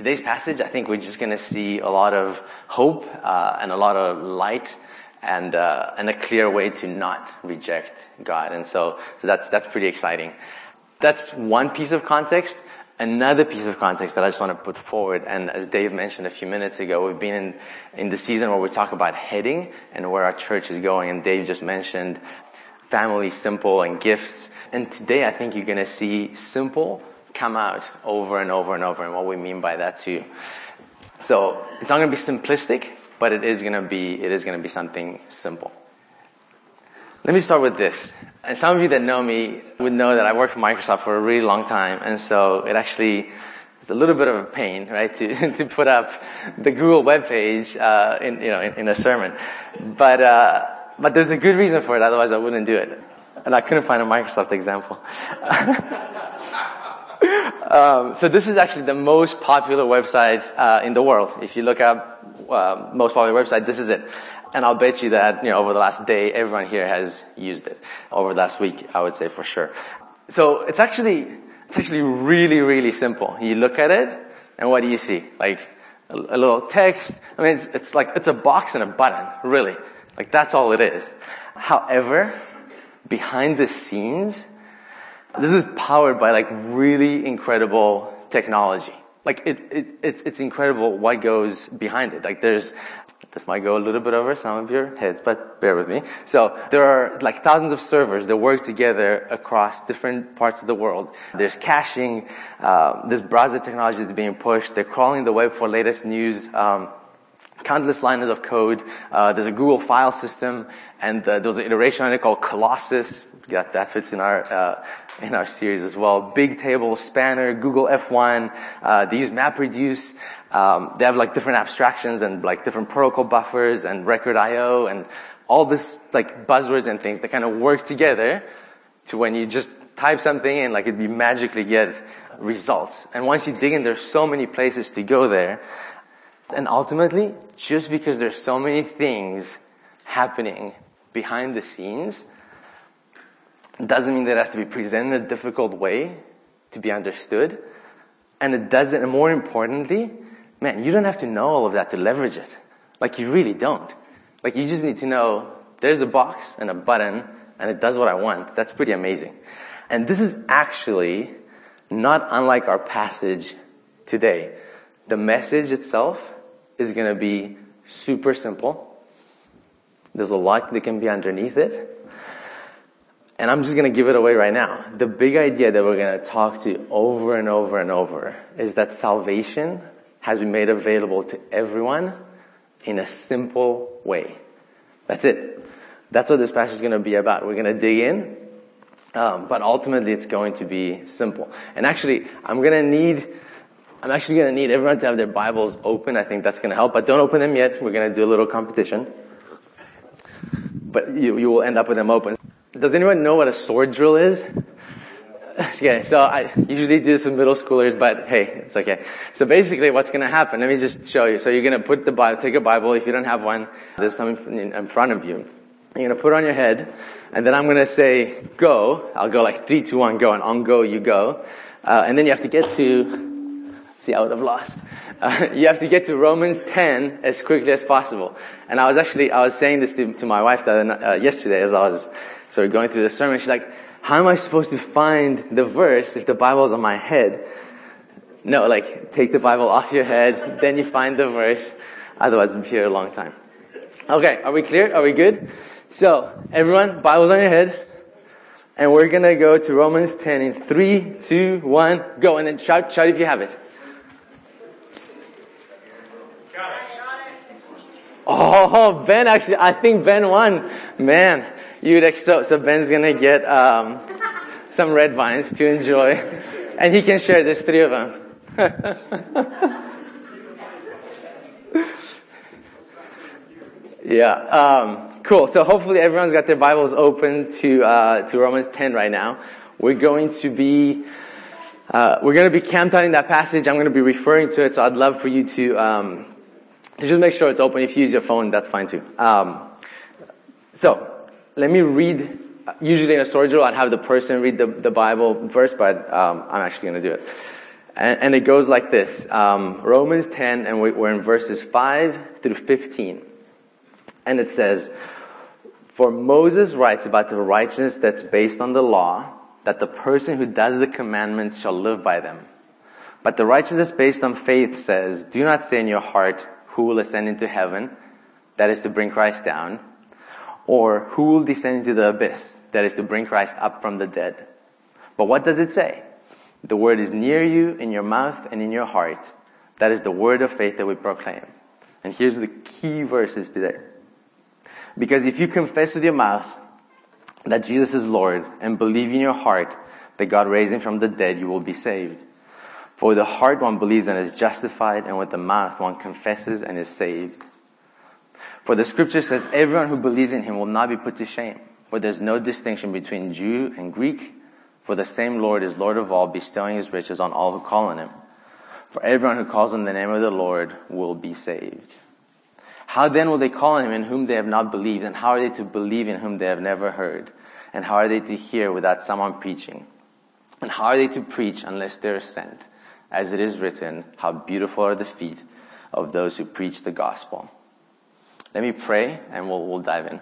today's passage, I think we're just going to see a lot of hope uh, and a lot of light and uh, and a clear way to not reject God. And so, so that's that's pretty exciting. That's one piece of context. Another piece of context that I just want to put forward, and as Dave mentioned a few minutes ago, we've been in, in the season where we talk about heading and where our church is going, and Dave just mentioned family, simple, and gifts. And today I think you're going to see simple come out over and over and over and what we mean by that too. So it's not going to be simplistic, but it is going to be, it is going to be something simple. Let me start with this. And some of you that know me would know that I worked for Microsoft for a really long time, and so it actually is a little bit of a pain, right, to, to put up the Google web page, uh, in, you know, in, in, a sermon. But, uh, but there's a good reason for it, otherwise I wouldn't do it. And I couldn't find a Microsoft example. um, so this is actually the most popular website uh, in the world. If you look up uh, most popular website, this is it. And I'll bet you that, you know, over the last day, everyone here has used it. Over the last week, I would say for sure. So it's actually, it's actually really, really simple. You look at it, and what do you see? Like, a, a little text. I mean, it's, it's like, it's a box and a button, really. Like, that's all it is. However, behind the scenes, this is powered by like really incredible technology. Like it, it, it's, it's incredible what goes behind it. Like there's, this might go a little bit over some of your heads, but bear with me. So there are like thousands of servers that work together across different parts of the world. There's caching, uh, there's browser technology that's being pushed. They're crawling the web for latest news. Um, countless lines of code. Uh, there's a Google file system, and uh, there's an iteration on it called Colossus. That, that fits in our uh, in our series as well. Bigtable, Spanner, Google F1. Uh, they use MapReduce. Um, they have like different abstractions and like different protocol buffers and record I/O and all this like buzzwords and things that kind of work together to when you just type something in, like it'd be magically get results. And once you dig in, there's so many places to go there and ultimately, just because there's so many things happening behind the scenes, doesn't mean that it has to be presented in a difficult way to be understood. And it doesn't, and more importantly, man, you don't have to know all of that to leverage it. Like you really don't. Like you just need to know there's a box and a button and it does what I want. That's pretty amazing. And this is actually not unlike our passage today. The message itself is going to be super simple. There's a lot that can be underneath it. And I'm just going to give it away right now. The big idea that we're going to talk to over and over and over is that salvation has been made available to everyone in a simple way. That's it. That's what this passage is going to be about. We're going to dig in, um, but ultimately it's going to be simple. And actually, I'm going to need I'm actually going to need everyone to have their Bibles open. I think that's going to help, but don't open them yet. We're going to do a little competition. But you, you will end up with them open. Does anyone know what a sword drill is? okay, so I usually do this with middle schoolers, but hey, it's okay. So basically what's going to happen, let me just show you. So you're going to put the Bible, take a Bible, if you don't have one, there's some in front of you. You're going to put on your head, and then I'm going to say, go. I'll go like three, two, one, go, and on go you go. Uh, and then you have to get to See, I would have lost. Uh, you have to get to Romans 10 as quickly as possible. And I was actually, I was saying this to, to my wife uh, yesterday as I was sort of going through the sermon. She's like, how am I supposed to find the verse if the Bible's on my head? No, like, take the Bible off your head, then you find the verse. Otherwise, I'm here a long time. Okay, are we clear? Are we good? So, everyone, Bible's on your head. And we're gonna go to Romans 10 in 3, 2, 1, go. And then shout, shout if you have it. Oh, Ben actually, I think Ben won. Man, you'd so, so Ben's gonna get um, some red vines to enjoy, and he can share. There's three of them. yeah, um, cool. So hopefully everyone's got their Bibles open to uh, to Romans 10 right now. We're going to be uh, we're going to be camped out in that passage. I'm going to be referring to it, so I'd love for you to um, just make sure it's open. If you use your phone, that's fine too. Um, so, let me read. Usually in a sword drill, I'd have the person read the, the Bible verse, but um, I'm actually going to do it. And, and it goes like this um, Romans 10, and we're in verses 5 through 15. And it says, For Moses writes about the righteousness that's based on the law, that the person who does the commandments shall live by them. But the righteousness based on faith says, Do not say in your heart, Who will ascend into heaven? That is to bring Christ down. Or, Who will descend into the abyss? That is to bring Christ up from the dead. But what does it say? The word is near you, in your mouth and in your heart. That is the word of faith that we proclaim. And here's the key verses today. Because if you confess with your mouth that Jesus is Lord and believe in your heart that God raised him from the dead, you will be saved. For the heart one believes and is justified, and with the mouth one confesses and is saved. For the scripture says, everyone who believes in him will not be put to shame. For there's no distinction between Jew and Greek, for the same Lord is Lord of all, bestowing his riches on all who call on him. For everyone who calls on the name of the Lord will be saved. How then will they call on him in whom they have not believed? And how are they to believe in whom they have never heard? And how are they to hear without someone preaching? And how are they to preach unless they are sent? As it is written, how beautiful are the feet of those who preach the gospel. Let me pray and we'll, we'll dive in.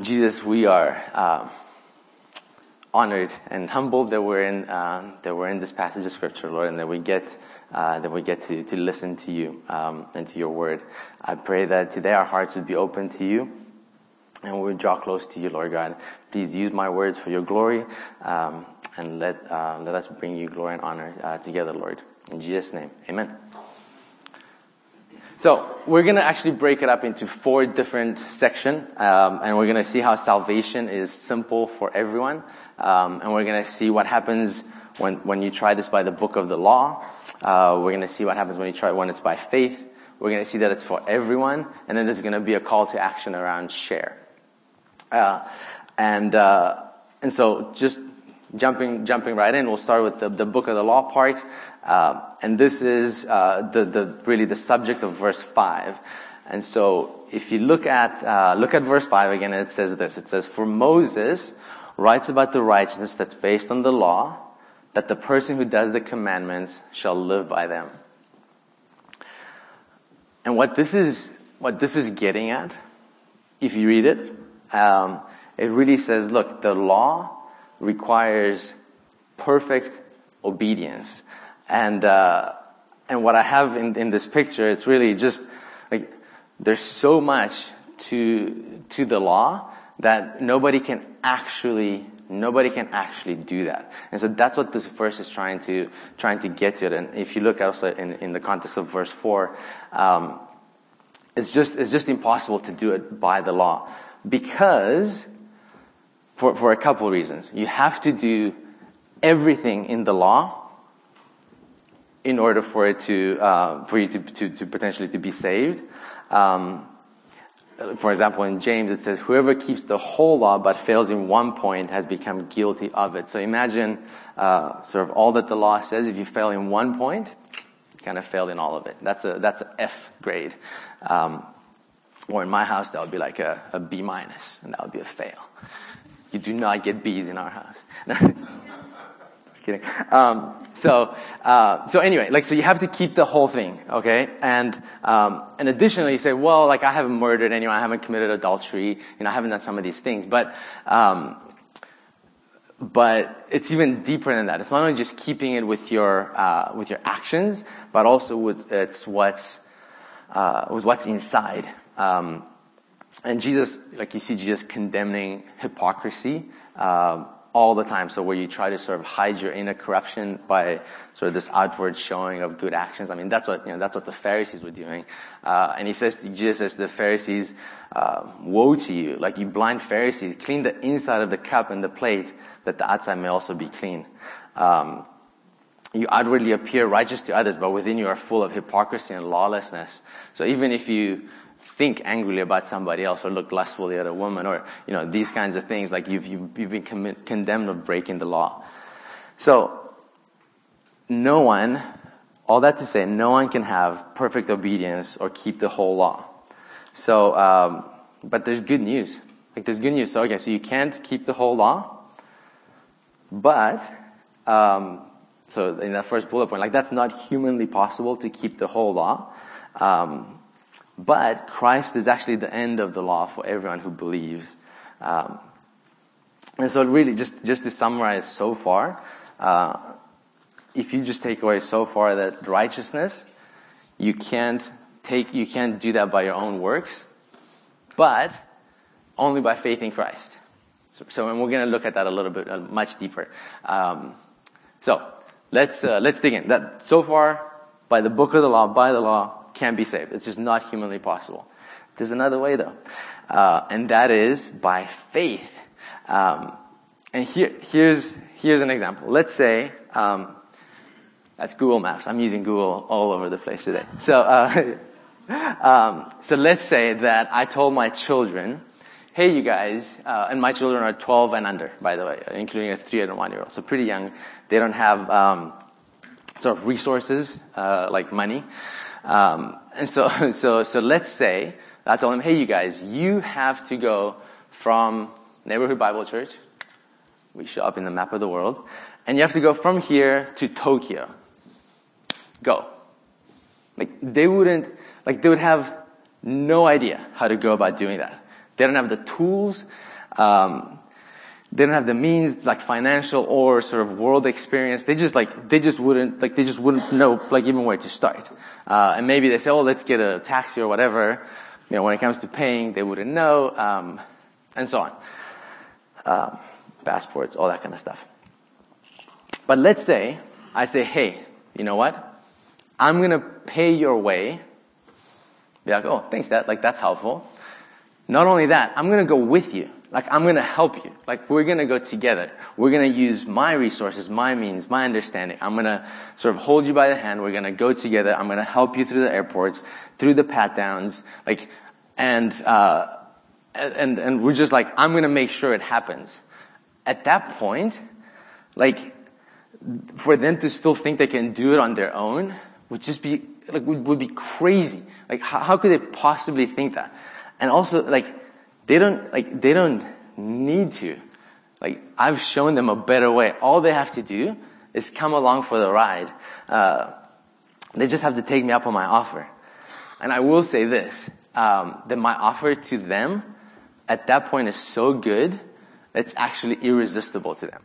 Jesus, we are, um, honored and humbled that we're in uh, that we're in this passage of scripture, Lord, and that we get uh, that we get to to listen to you um, and to your word. I pray that today our hearts would be open to you, and we would draw close to you, Lord God. Please use my words for your glory, um, and let uh, let us bring you glory and honor uh, together, Lord. In Jesus' name, Amen. So we're going to actually break it up into four different sections, um, and we're going to see how salvation is simple for everyone, um, and we're going to see what happens when when you try this by the book of the law. Uh, we're going to see what happens when you try when it's by faith. We're going to see that it's for everyone, and then there's going to be a call to action around share. Uh, and uh, and so just jumping jumping right in, we'll start with the, the book of the law part. Uh, and this is uh, the, the, really the subject of verse 5. And so if you look at, uh, look at verse 5 again, it says this. It says, For Moses writes about the righteousness that's based on the law, that the person who does the commandments shall live by them. And what this is, what this is getting at, if you read it, um, it really says, look, the law requires perfect obedience. And, uh, and what I have in, in this picture, it's really just like, there's so much to, to the law that nobody can actually, nobody can actually do that. And so that's what this verse is trying to, trying to get to. And if you look also in, in the context of verse 4, um, it's just, it's just impossible to do it by the law. Because, for, for a couple reasons. You have to do everything in the law in order for it to uh, for you to, to, to, potentially to be saved. Um, for example, in James it says, "Whoever keeps the whole law but fails in one point has become guilty of it." So imagine uh, sort of all that the law says. If you fail in one point, you kind of failed in all of it. That's a that's an F grade. Um, or in my house, that would be like a, a B minus, and that would be a fail. You do not get bees in our house. Just kidding. Um, so, uh, so anyway, like, so you have to keep the whole thing, okay? And, um, and additionally, you say, well, like, I haven't murdered anyone, I haven't committed adultery, you know, I haven't done some of these things, but, um, but it's even deeper than that. It's not only just keeping it with your, uh, with your actions, but also with, it's what's, uh, with what's inside. Um, and Jesus, like you see Jesus condemning hypocrisy, uh, all the time. So where you try to sort of hide your inner corruption by sort of this outward showing of good actions. I mean, that's what, you know, that's what the Pharisees were doing. Uh, and he says, to Jesus says to the Pharisees, uh, woe to you, like you blind Pharisees, clean the inside of the cup and the plate that the outside may also be clean. Um, you outwardly appear righteous to others, but within you are full of hypocrisy and lawlessness. So even if you think angrily about somebody else or look lustfully at a woman or, you know, these kinds of things. Like you've, you've, you've been condemned of breaking the law. So, no one, all that to say, no one can have perfect obedience or keep the whole law. So, um, but there's good news. Like there's good news. So, okay, so you can't keep the whole law, but, um, So in that first bullet point, like that's not humanly possible to keep the whole law. Um, but Christ is actually the end of the law for everyone who believes. Um, and so really, just, just to summarize so far, uh, if you just take away so far that righteousness, you can't take, you can't do that by your own works, but only by faith in Christ. So, so we're going to look at that a little bit, uh, much deeper. Um, so let's uh, let's dig in. That so far, by the book of the law, by the law, can be saved. It's just not humanly possible. There's another way though, uh, and that is by faith. Um, and here, here's here's an example. Let's say um, that's Google Maps. I'm using Google all over the place today. So, uh, um, so let's say that I told my children, "Hey, you guys," uh, and my children are 12 and under, by the way, including a three and a one year old, so pretty young. They don't have um, sort of resources uh, like money, um, and so so so let's say I told him, "Hey, you guys, you have to go from neighborhood Bible church." We show up in the map of the world, and you have to go from here to Tokyo. Go. Like they wouldn't, like they would have no idea how to go about doing that. They don't have the tools. Um, they don't have the means, like financial or sort of world experience. They just like, they just wouldn't, like they just wouldn't know, like even where to start. Uh, and maybe they say, oh, let's get a taxi or whatever. You know, when it comes to paying, they wouldn't know, um, and so on. Um, passports, all that kind of stuff. But let's say I say, hey, you know what? I'm gonna pay your way. Be like, oh, thanks, that Like that's helpful. Not only that, I'm gonna go with you. Like I'm gonna help you. Like we're gonna go together. We're gonna use my resources, my means, my understanding. I'm gonna sort of hold you by the hand. We're gonna go together. I'm gonna help you through the airports, through the pat downs, like, and, uh, and, and we're just like, I'm gonna make sure it happens. At that point, like, for them to still think they can do it on their own would just be, like, would, would be crazy. Like, how, how could they possibly think that? And also, like, they don't, like, they don't need to. Like, I've shown them a better way. All they have to do is come along for the ride. Uh, they just have to take me up on my offer. And I will say this, um, that my offer to them at that point is so good, it's actually irresistible to them.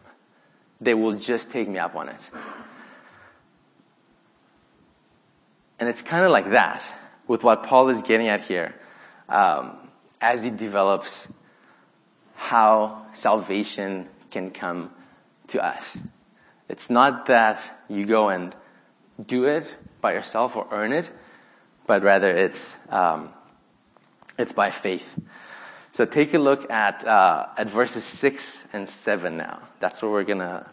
They will just take me up on it. And it's kind of like that with what Paul is getting at here um, as he develops how salvation can come to us. It's not that you go and do it by yourself or earn it, but rather it's um, it's by faith. So take a look at uh, at verses six and seven now. That's where we're gonna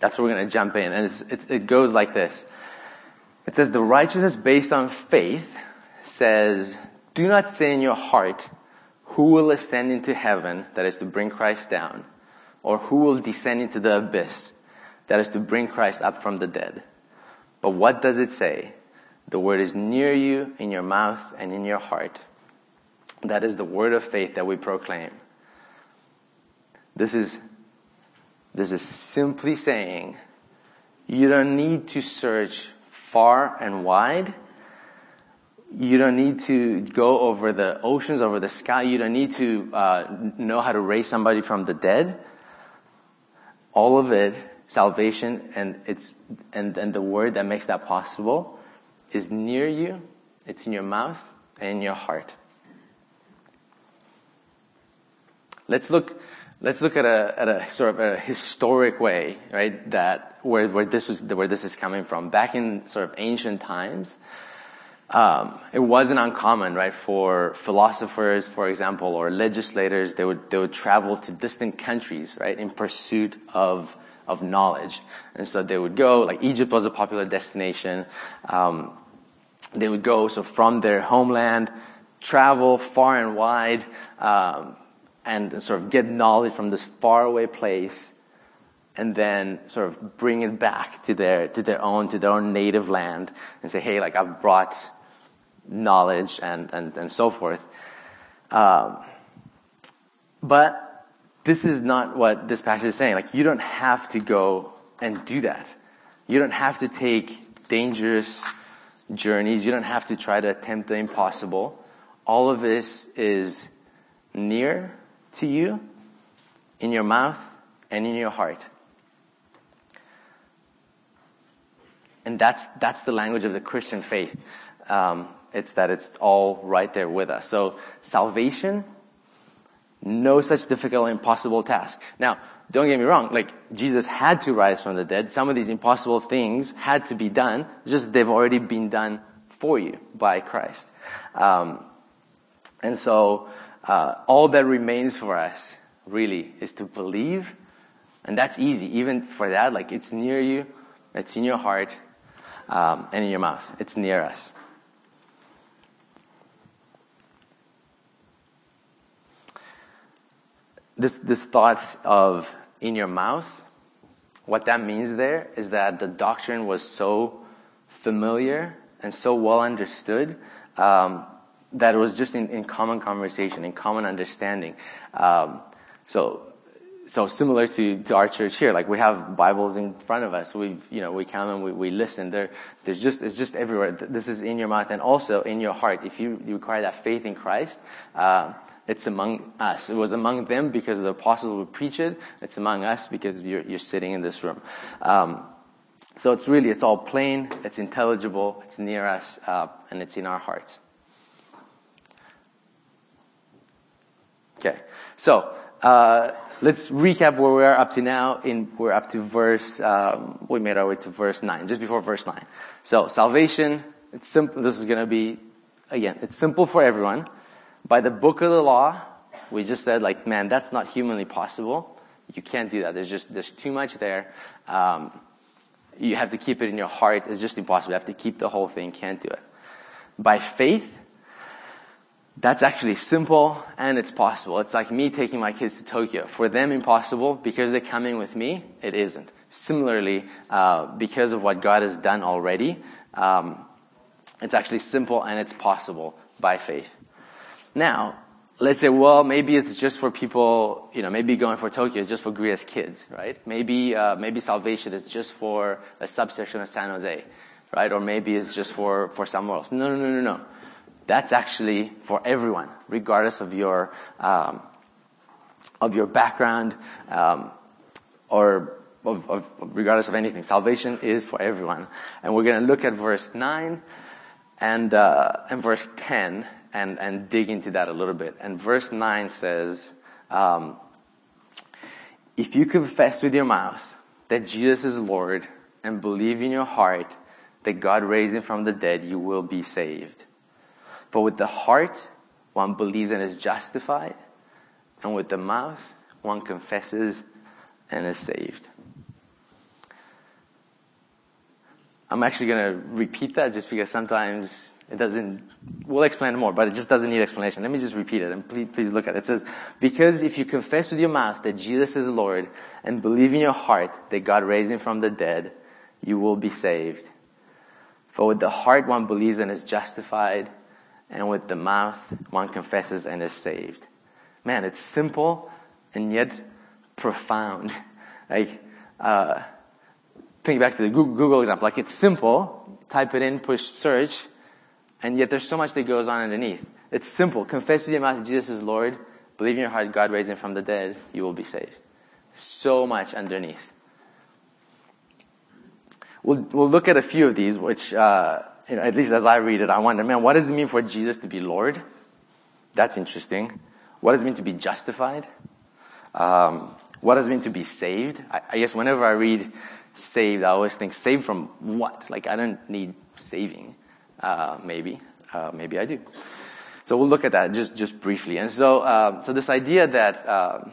that's where we're gonna jump in, and it, it goes like this. It says the righteousness based on faith says, do not say in your heart, who will ascend into heaven, that is to bring Christ down, or who will descend into the abyss, that is to bring Christ up from the dead. But what does it say? The word is near you, in your mouth and in your heart. That is the word of faith that we proclaim. This is, this is simply saying, you don't need to search far and wide. You don't need to go over the oceans, over the sky. You don't need to uh, know how to raise somebody from the dead. All of it, salvation, and it's and and the word that makes that possible is near you. It's in your mouth and in your heart. Let's look let's look at a, at a sort of a historic way, right? That where where this was where this is coming from. Back in sort of ancient times, um, it wasn't uncommon, right, for philosophers, for example, or legislators. They would they would travel to distant countries, right, in pursuit of of knowledge, and so they would go. Like Egypt was a popular destination. Um, they would go so from their homeland, travel far and wide. Um, and sort of get knowledge from this faraway place and then sort of bring it back to their to their own to their own native land and say hey like i've brought knowledge and and, and so forth um, but this is not what this passage is saying like you don't have to go and do that You don't have to take dangerous journeys. You don't have to try to attempt the impossible. All of this is near to you, in your mouth, and in your heart. And that's, that's the language of the Christian faith. Um, it's that it's all right there with us. So salvation, no such difficult, impossible task. Now, don't get me wrong, like Jesus had to rise from the dead. Some of these impossible things had to be done, just they've already been done for you by Christ. Um, and so, uh, all that remains for us really is to believe, and that's easy. Even for that, like it's near you, it's in your heart, um, and in your mouth. It's near us. This this thought of in your mouth, what that means there is that the doctrine was so familiar and so well understood um, that it was just in, in, common conversation, in common understanding. Um, so, so similar to, to our church here, like we have Bibles in front of us. We've, you know, we come and we, we listen. There, there's just, it's just everywhere. This is in your mouth and also in your heart. If you, you require that faith in Christ, uh, it's among us. It was among them because the apostles would preach it. It's among us because you're, you're sitting in this room. Um, so it's really, it's all plain, it's intelligible, it's near us, uh, and it's in our hearts. Okay, so uh, let's recap where we are up to now. In we're up to verse. Um, we made our way to verse nine, just before verse nine. So salvation. It's simple. This is going to be again. It's simple for everyone. By the book of the law, we just said like, man, that's not humanly possible. You can't do that. There's just there's too much there. Um, you have to keep it in your heart. It's just impossible. You have to keep the whole thing. Can't do it. By faith, that's actually simple and it's possible. It's like me taking my kids to Tokyo. For them, impossible. Because they're coming with me, it isn't. Similarly, uh, because of what God has done already, um, it's actually simple and it's possible by faith. Now, let's say, well, maybe it's just for people, you know, maybe going for Tokyo is just for Gria's kids, right? Maybe, uh, maybe salvation is just for a subsection of San Jose, right? Or maybe it's just for, for somewhere else. No, no, no, no, no. That's actually for everyone, regardless of your, um, of your background, um, or of, of, regardless of anything. Salvation is for everyone. And we're going to look at verse 9 and, uh, and verse 10 and, and dig into that a little bit. And verse 9 says, um, if you confess with your mouth that Jesus is Lord and believe in your heart that God raised him from the dead, you will be saved. For with the heart, one believes and is justified, and with the mouth, one confesses and is saved. I'm actually going to repeat that just because sometimes it doesn't, we'll explain more, but it just doesn't need explanation. Let me just repeat it and please, please look at it. It says, because if you confess with your mouth that Jesus is Lord and believe in your heart that God raised him from the dead, you will be saved. For with the heart one believes and is justified, and with the mouth one confesses and is saved. Man, it's simple and yet profound. Like, uh, think back to the Google example. Like, it's simple. Type it in, push search, and yet there's so much that goes on underneath. It's simple. Confess with your mouth that Jesus is Lord. Believe in your heart God raised him from the dead. You will be saved. So much underneath. We'll, we'll look at a few of these, which, uh, you know, at least as I read it, I wonder, man, what does it mean for Jesus to be Lord? That's interesting. What does it mean to be justified? Um, what does it mean to be saved? I, I, guess whenever I read saved, I always think saved from what? Like I don't need saving. Uh, maybe, uh, maybe I do. So we'll look at that just just briefly. And so, uh, so this idea that um,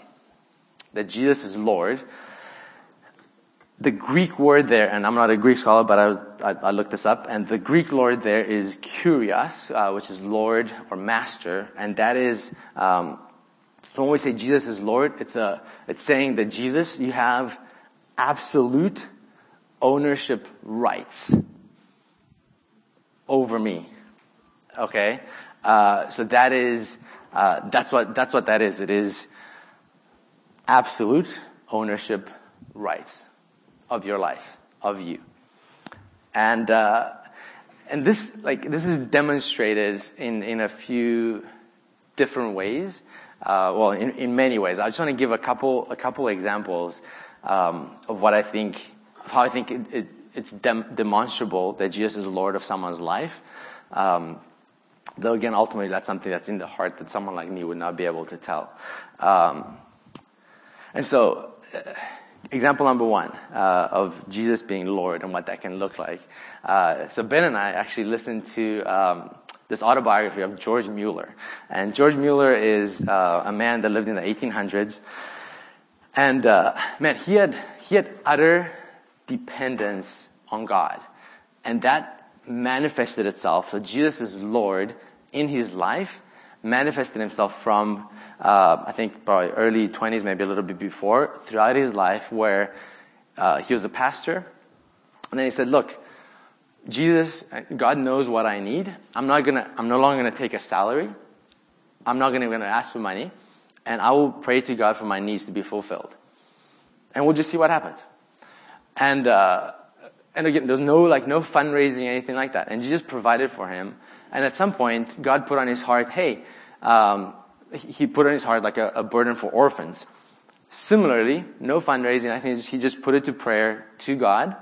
that Jesus is Lord the Greek word there, and I'm not a Greek scholar, but I was I, I looked this up, and the Greek Lord there is kurios, uh, which is Lord or Master, and that is um, so when we say Jesus is Lord, it's a it's saying that Jesus, you have absolute ownership rights over me. Okay, uh, so that is uh, that's what that's what that is. It is absolute ownership rights of your life, of you. And, uh, and this, like, this is demonstrated in, in a few different ways. Uh, well, in, in many ways. I just want to give a couple, a couple examples, um, of what I think, of how I think it, it, it's dem- demonstrable that Jesus is Lord of someone's life. Um, though again, ultimately, that's something that's in the heart that someone like me would not be able to tell. Um, and so, uh, example number one uh, of Jesus being Lord and what that can look like. Uh, so Ben and I actually listened to um, this autobiography of George Mueller, and George Mueller is uh, a man that lived in the 1800s, and uh, man, he had he had utter dependence on God, and that manifested itself. So Jesus is Lord in his life, manifested himself from uh, I think probably early 20s, maybe a little bit before, throughout his life where uh, he was a pastor. And then he said, look, Jesus, God knows what I need. I'm not gonna, I'm no longer gonna take a salary. I'm not gonna, gonna ask for money. And I will pray to God for my needs to be fulfilled. And we'll just see what happens. And, uh, and again, there's no, like, no fundraising, anything like that. And Jesus provided for him. And at some point, God put on his heart, hey, um, he put on his heart like a, a burden for orphans. Similarly, no fundraising. I think he just put it to prayer to God.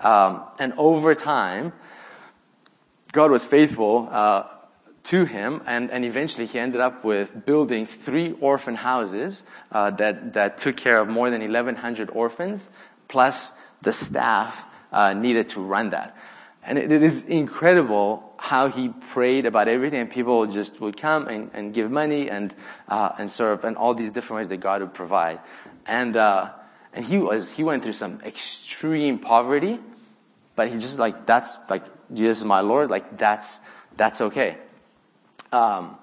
Um, and over time, God was faithful uh, to him, and, and eventually he ended up with building three orphan houses uh, that that took care of more than 1,100 orphans, plus the staff uh, needed to run that. And it, it is incredible how he prayed about everything and people just would come and, and give money and, uh, and serve and all these different ways that God would provide. And, uh, and he was, he went through some extreme poverty, but he just like, that's like, Jesus is my Lord, like that's, that's okay. Um,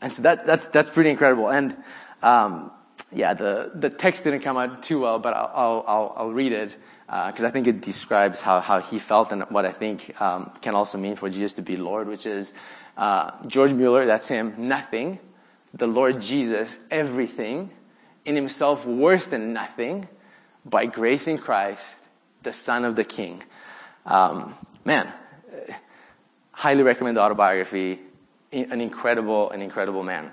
and so that, that's, that's pretty incredible. And, um, yeah, the, the text didn't come out too well, but I'll, I'll, I'll read it because uh, I think it describes how, how he felt and what I think um, can also mean for Jesus to be Lord, which is uh, George Mueller, that's him, nothing. The Lord Jesus, everything. In himself, worse than nothing. By grace in Christ, the Son of the King. Um, man, highly recommend the autobiography. An incredible, an incredible man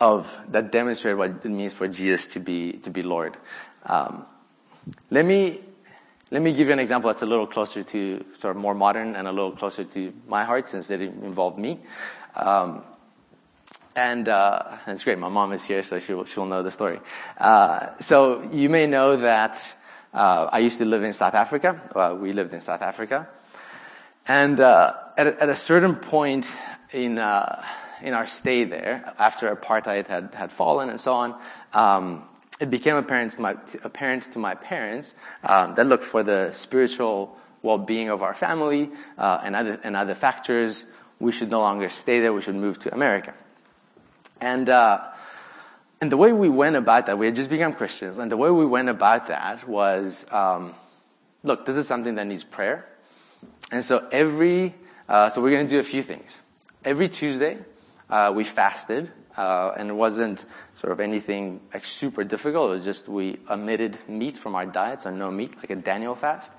of that demonstrated what it means for Jesus to be to be Lord. Um, let me let me give you an example that's a little closer to sort of more modern and a little closer to my heart since it involved me. Um, and, uh, and it's great. My mom is here, so she'll, she'll know the story. Uh, so you may know that uh, I used to live in South Africa. We lived in South Africa, and uh, at at, a, certain point in uh, in our stay there, after apartheid had had fallen and so on, um, it became apparent to my, apparent to my parents um, that look for the spiritual well-being of our family uh, and other and other factors, we should no longer stay there. We should move to America. And uh, and the way we went about that, we had just become Christians, and the way we went about that was, um, look, this is something that needs prayer, and so every uh, so we're going to do a few things. Every Tuesday, uh, we fasted, and it wasn't sort of anything like super difficult. It was just we omitted meat from our diet, so no meat, like a Daniel fast.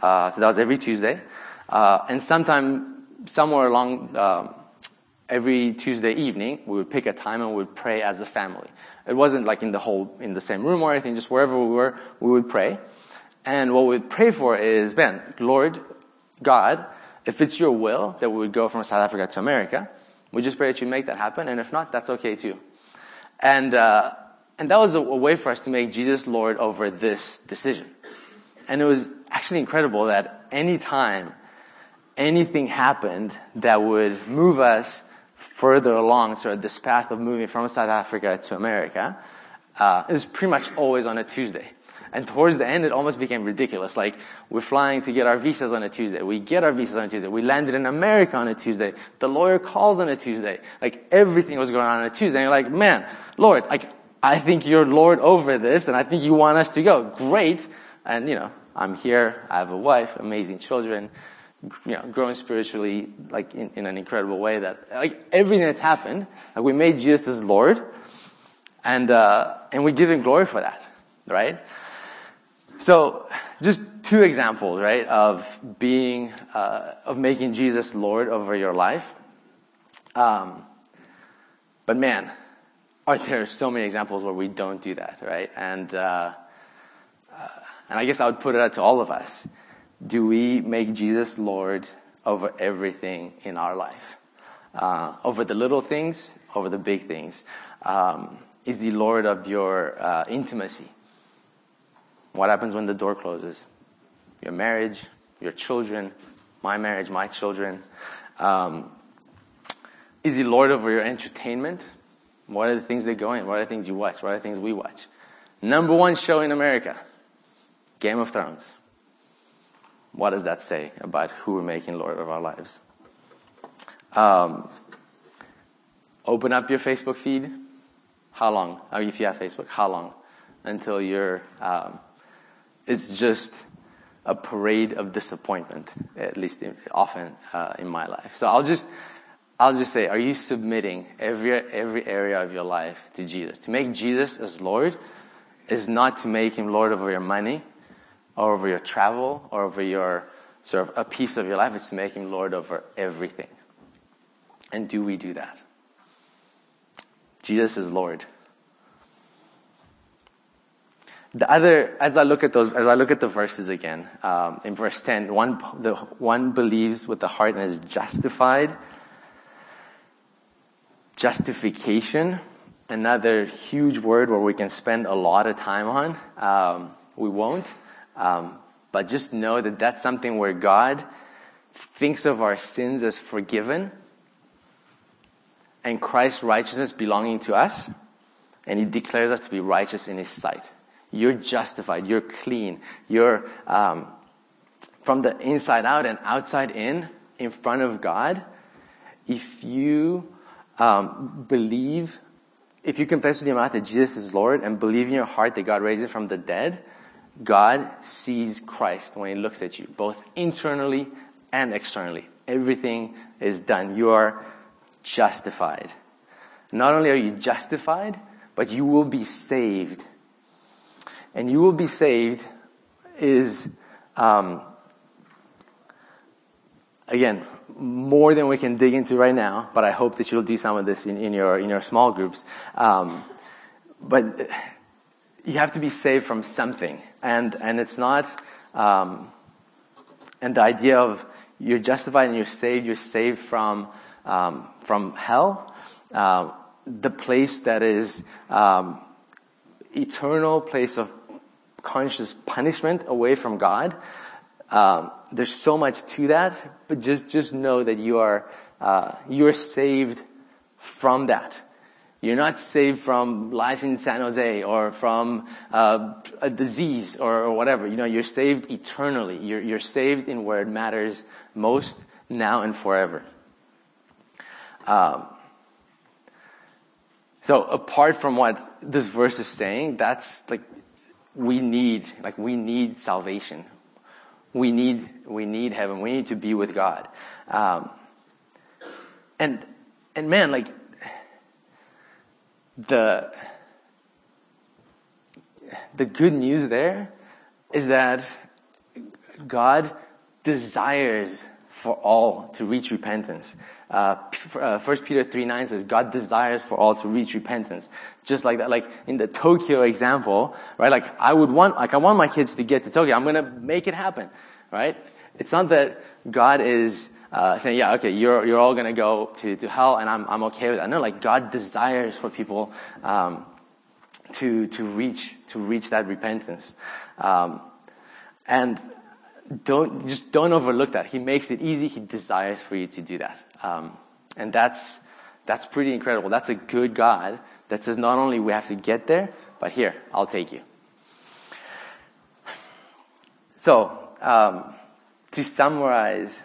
Uh, so that was every Tuesday. Uh, and sometime, somewhere along um, every Tuesday evening, we would pick a time and we would pray as a family. It wasn't like in the whole, in the same room or anything, just wherever we were, we would pray. And what we'd pray for is, Ben, Lord, God, if it's your will that we would go from South Africa to America, we just pray that you make that happen, and if not, that's okay too. And, uh, and that was a, a way for us to make Jesus Lord over this decision. And it was actually incredible that any time anything happened that would move us further along sort of this path of moving from South Africa to America, uh, it was pretty much always on a Tuesday. And towards the end, it almost became ridiculous. Like, we're flying to get our visas on a Tuesday. We get our visas on a Tuesday. We landed in America on a Tuesday. The lawyer calls on a Tuesday. Like, everything was going on on a Tuesday. And you're like, man, Lord, like, I think you're Lord over this, and I think you want us to go. Great. And, you know, I'm here. I have a wife, amazing children, you know, growing spiritually, like, in, in an incredible way that, like, everything that's happened, like, we made Jesus as Lord, and, uh, and we give him glory for that, right? So, just two examples, right, of being, uh, of making Jesus Lord over your life. Um, but man, are there so many examples where we don't do that, right? And, uh, uh, and I guess I would put it out to all of us. Do we make Jesus Lord over everything in our life? Uh, over the little things, over the big things. Um, is he Lord of your uh, intimacy? What happens when the door closes? Your marriage, your children, my marriage, my children. Um, is he Lord over your entertainment? What are the things that go in? What are the things you watch? What are the things we watch? Number one show in America, Game of Thrones. What does that say about who we're making Lord of our lives? Um, open up your Facebook feed. How long? I mean, if you have Facebook, how long until you're? Um, it's just a parade of disappointment. At least in, often uh, in my life. So I'll just I'll just say, are you submitting every, every area of your life to Jesus? To make Jesus as Lord is not to make him Lord over your money, or over your travel, or over your sort of a piece of your life. It's to make him Lord over everything. And do we do that? Jesus is Lord. The other, as I look at those, as I look at the verses again, um, in verse 10, one, the, one believes with the heart and is justified justification, another huge word where we can spend a lot of time on. Um, we won't. Um, but just know that that's something where God thinks of our sins as forgiven and Christ's righteousness belonging to us, and He declares us to be righteous in His sight. You're justified. You're clean. You're um, from the inside out and outside in, in front of God. If you um, believe, if you confess with your mouth that Jesus is Lord and believe in your heart that God raised him from the dead, God sees Christ when he looks at you, both internally and externally. Everything is done. You are justified. Not only are you justified, but you will be saved. And you will be saved is, um, again, more than we can dig into right now, but I hope that you'll do some of this in, in your, in your small groups. Um, but you have to be saved from something. And, and it's not, um, and the idea of you're justified and you're saved, you're saved from, um, from hell, uh, the place that is, um, eternal place of conscious punishment away from God. Um, there's so much to that, but just just know that you are uh, you are saved from that. You're not saved from life in San Jose or from uh, a disease or, or, whatever. You know, you're saved eternally. You're, you're saved in where it matters most, now and forever. Um, so apart from what this verse is saying, that's like we need, like we need salvation. We need, we need heaven. We need to be with God. Um, and, and man, like, the, the good news there is that God desires for all to reach repentance. Uh, uh, First Peter 3 9 says, God desires for all to reach repentance. Just like that, like in the Tokyo example, right? Like I would want, like I want my kids to get to Tokyo. I'm gonna make it happen, right? It's not that God is, uh, saying, yeah, okay, you're, you're all gonna go to, to hell and I'm, I'm okay with that. No, like God desires for people, um, to, to reach, to reach that repentance. Um, and don't, just don't overlook that. He makes it easy. He desires for you to do that. Um, and that's, that's pretty incredible. That's a good God that says not only we have to get there, but here, I'll take you. So, um, to summarize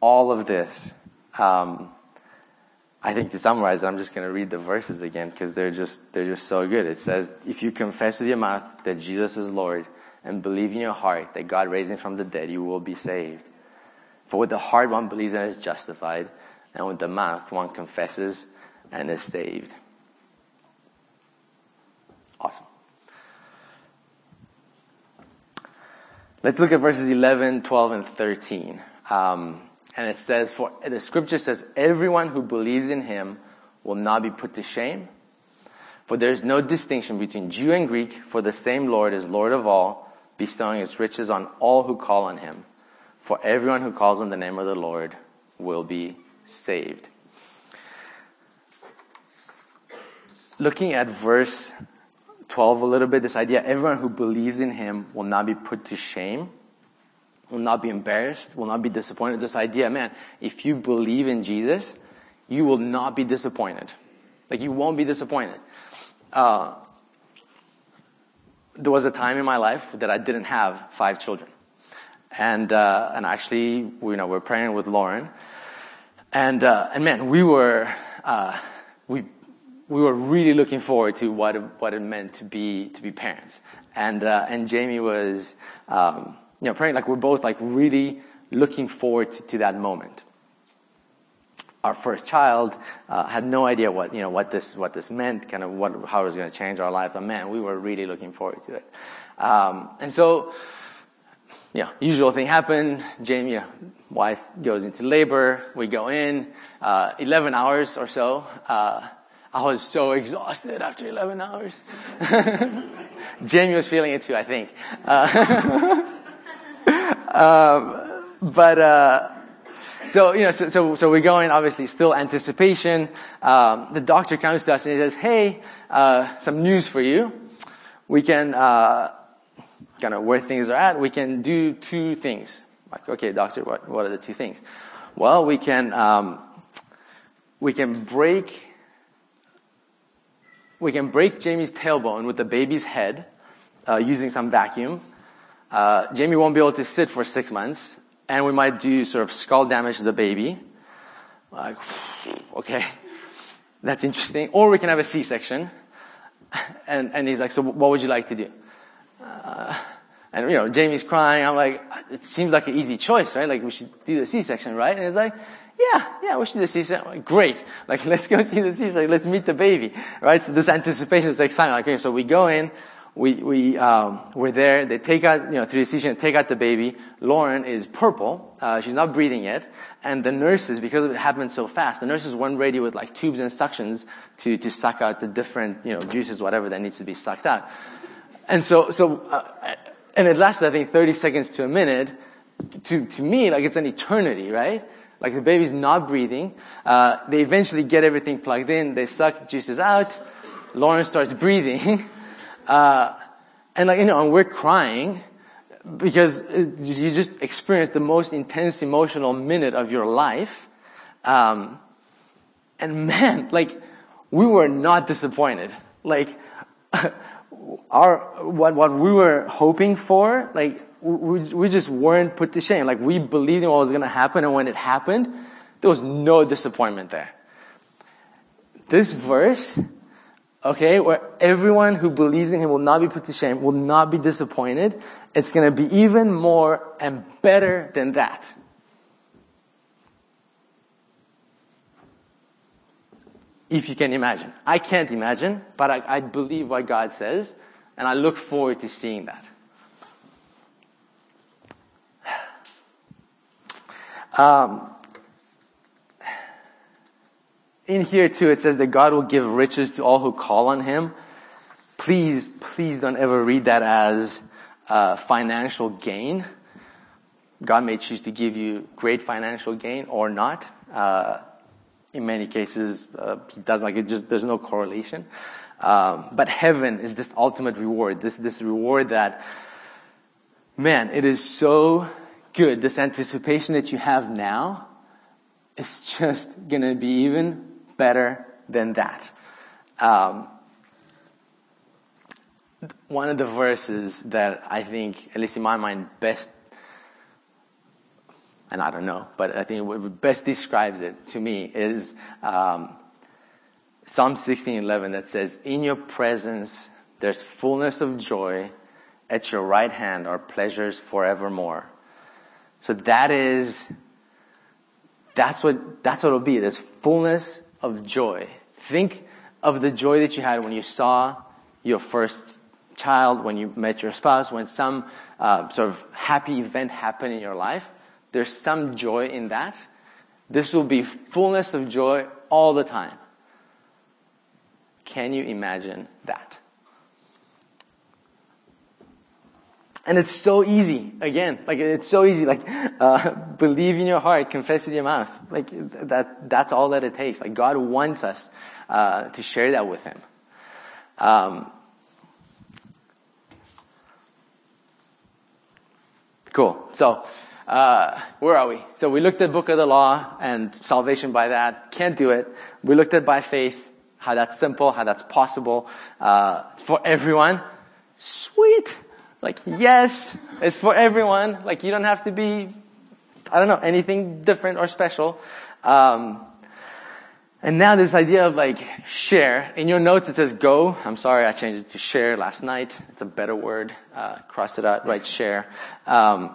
all of this, um, I think to summarize, I'm just going to read the verses again because they're just they're just so good. It says, "If you confess with your mouth that Jesus is Lord and believe in your heart that God raised him from the dead, you will be saved." For with the heart one believes and is justified, and with the mouth one confesses and is saved. Awesome. Let's look at verses 11, 12, and 13. Um, and it says, for the scripture says, everyone who believes in him will not be put to shame. For there is no distinction between Jew and Greek, for the same Lord is Lord of all, bestowing his riches on all who call on him. For everyone who calls on the name of the Lord will be saved. Looking at verse 12 a little bit, this idea everyone who believes in him will not be put to shame, will not be embarrassed, will not be disappointed. This idea, man, if you believe in Jesus, you will not be disappointed. Like you won't be disappointed. Uh, there was a time in my life that I didn't have five children. And, uh, and actually, you know, we're praying with Lauren. And, uh, and man, we were, uh, we we were really looking forward to what it, what it meant to be to be parents. And uh, and Jamie was um, you know praying like we're both like really looking forward to, to that moment. Our first child uh, had no idea what you know what this what this meant, kind of what how it was going to change our life. But man, we were really looking forward to it. Um, and so, yeah, usual thing happened. Jamie, you know, wife goes into labor. We go in, uh, 11 hours or so. Uh, I was so exhausted after 11 hours. Jamie was feeling it too, I think. Uh, um, but, uh, so, you know, so, so, so, we're going, obviously, still anticipation. Um, the doctor comes to us and he says, hey, uh, some news for you. We can, uh, kind of where things are at, we can do two things. Like, okay, doctor, what, what are the two things? Well, we can, um, we can break we can break Jamie's tailbone with the baby's head uh, using some vacuum. Uh, Jamie won't be able to sit for six months, and we might do sort of skull damage to the baby. Like, okay, that's interesting. Or we can have a C-section. And, and he's like, so what would you like to do? Uh, and you know, Jamie's crying. I'm like, it seems like an easy choice, right? Like we should do the C-section, right? And he's like, yeah, yeah, we should see something. Great. Like, let's go see the C-section. Let's meet the baby. Right? So this anticipation is exciting. Like, okay, so we go in, we, we, um, we're there. They take out, you know, through the C-section, take out the baby. Lauren is purple. Uh, she's not breathing yet. And the nurses, because it happened so fast, the nurses weren't ready with like tubes and suctions to, to suck out the different, you know, juices, whatever that needs to be sucked out. And so, so, uh, and it lasted, I think, 30 seconds to a minute. To, to me, like it's an eternity, right? Like the baby's not breathing. Uh, they eventually get everything plugged in. They suck juices out. Lauren starts breathing. Uh, and like, you know, and we're crying because you just experienced the most intense emotional minute of your life. Um, and man, like, we were not disappointed. Like, our, what, what we were hoping for, like, we, we just weren't put to shame. Like we believed in what was going to happen, and when it happened, there was no disappointment there. This verse, okay, where everyone who believes in him will not be put to shame, will not be disappointed, it's going to be even more and better than that. If you can imagine. I can't imagine, but I, I believe what God says, and I look forward to seeing that. Um, in here too, it says that God will give riches to all who call on Him. Please, please don't ever read that as uh, financial gain. God may choose to give you great financial gain or not. Uh, in many cases, uh, He does like it. Just there's no correlation. Um, but heaven is this ultimate reward. This this reward that, man, it is so good. This anticipation that you have now is just to be even better than that. Um, one of the verses that I think, at least in my mind, best, and I don't know, but I think what best describes it to me is um, Psalm 16:11 that says, "In your presence there's fullness of joy; at your right hand are pleasures forevermore." So that is, that's what, that's what it'll be. This fullness of joy. Think of the joy that you had when you saw your first child, when you met your spouse, when some uh, sort of happy event happened in your life, there's some joy in that. This will be fullness of joy all the time. Can you imagine that? And it's so easy. Again, like it's so easy. Like uh, believe in your heart, confess with your mouth. Like that. That's all that it takes. Like God wants us uh, to share that with Him. Um, cool. So. Uh, where are we? So we looked at book of the law and salvation by that. Can't do it. We looked at by faith, how that's simple, how that's possible uh, for everyone. Sweet. Like, yes, it's for everyone. Like, you don't have to be, I don't know, anything different or special. Um, and now this idea of like share. In your notes it says go. I'm sorry, I changed it to share last night. It's a better word. Uh, cross it out, right? Share. Um,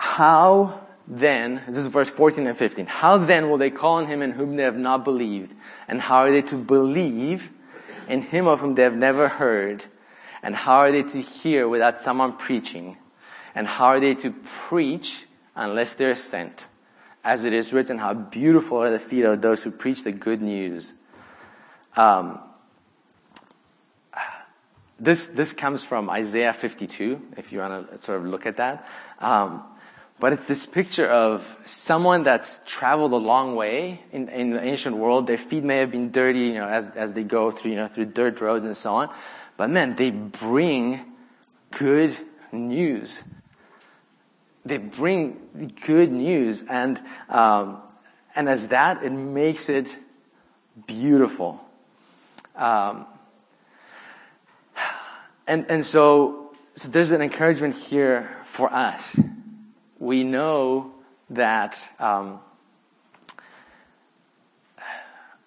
how then, this is verse 14 and 15. How then will they call on him in whom they have not believed? And how are they to believe in him of whom they have never heard? And how are they to hear without someone preaching? And how are they to preach unless they're sent? As it is written, how beautiful are the feet of those who preach the good news. Um, this, this comes from Isaiah 52, if you want to sort of look at that. Um, but it's this picture of someone that's traveled a long way in, in the ancient world. Their feet may have been dirty, you know, as, as they go through, you know, through dirt roads and so on. But man, they bring good news. They bring good news, and um, and as that, it makes it beautiful. Um, and and so, so there's an encouragement here for us. We know that. Um,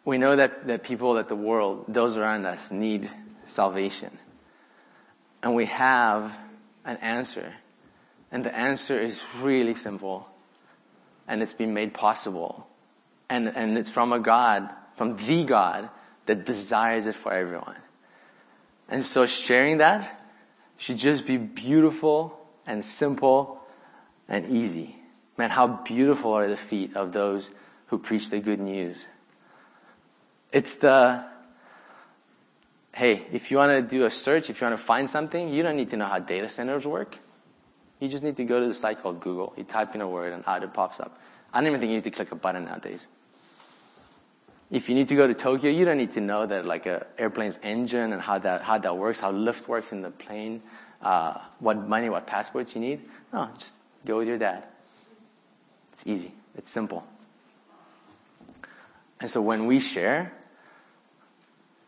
we know that, that people, that the world, those around us need salvation. And we have an answer. And the answer is really simple. And it's been made possible. And, and it's from a God, from the God that desires it for everyone. And so sharing that should just be beautiful and simple and easy. Man, how beautiful are the feet of those who preach the good news. It's the hey, if you want to do a search, if you want to find something, you don't need to know how data centers work. You just need to go to the site called Google. You type in a word and out it pops up. I don't even think you need to click a button nowadays. If you need to go to Tokyo, you don't need to know that like an airplane's engine and how that how that works, how lift works in the plane, uh, what money, what passports you need. No, just go with your dad. It's easy. It's simple. And so when we share,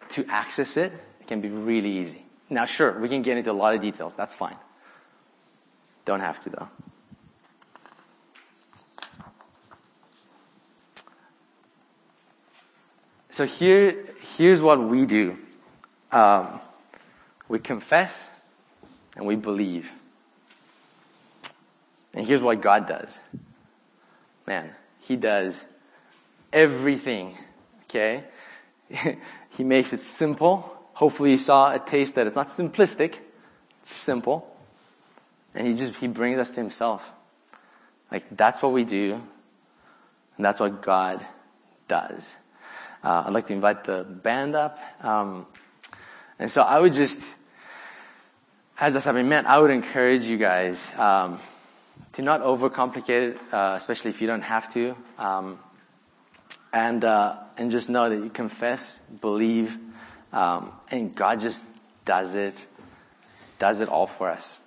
to access it, it can be really easy. Now, sure, we can get into a lot of details. That's fine. Don't have to, though. So here, here's what we do. Um, we confess and we believe. And here's what God does. Man, He does everything, okay? He makes it simple. Hopefully you saw a taste that it's not simplistic. It's simple. And he just, he brings us to himself. Like, that's what we do. And that's what God does. Uh, I'd like to invite the band up. Um, and so I would just, as that's having meant, I would encourage you guys um, to not overcomplicate it, uh, especially if you don't have to. Um, and uh, and just know that you confess, believe, um, and God just does it, does it all for us.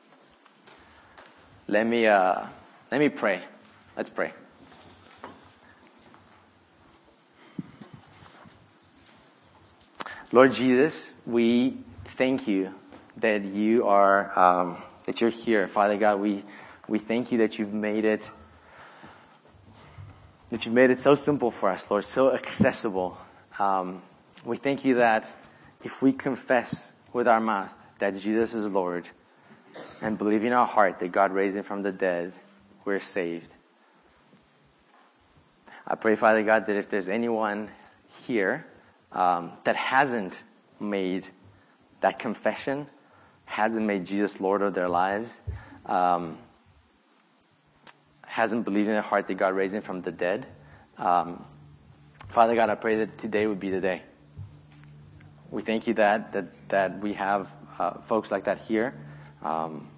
Let me uh, let me pray. Let's pray. Lord Jesus, we thank you that you are um, that you're here, Father God. We we thank you that you've made it that you've made it so simple for us, Lord, so accessible. Um, we thank you that if we confess with our mouth that Jesus is Lord and believe in our heart that God raised him from the dead, we're saved. I pray, Father God, that if there's anyone here um, that hasn't made that confession hasn't made Jesus Lord of their lives, um, hasn't believed in their heart that God raised him from the dead, um, Father God, I pray that today would be the day. We thank you that that that we have uh, folks like that here. Um,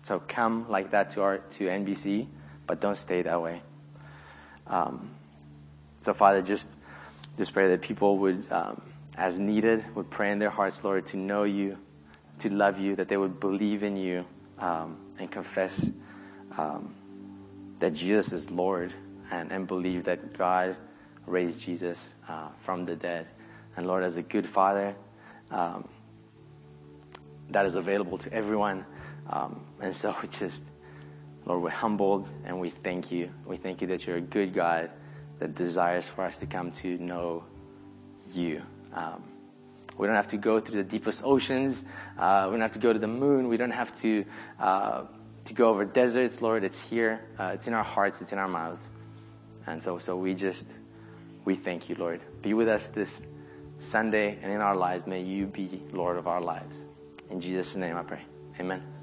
so come like that to our to NBC, but don't stay that way. Um, so Father, just just pray that people would, um, as needed, would pray in their hearts, Lord, to know you, to love you, that they would believe in you um, and confess um, that Jesus is Lord, and, and believe that God raised Jesus uh, from the dead. And Lord, as a good Father, um, that is available to everyone. Um, and so we just, Lord, we're humbled and we thank you. We thank you that you're a good God that desires for us to come to know you. Um, we don't have to go through the deepest oceans. Uh, we don't have to go to the moon. We don't have to uh, to go over deserts, Lord. It's here. Uh, it's in our hearts. It's in our mouths. And so, so we just we thank you, Lord. Be with us this Sunday and in our lives. May you be Lord of our lives. In Jesus' name I pray. Amen.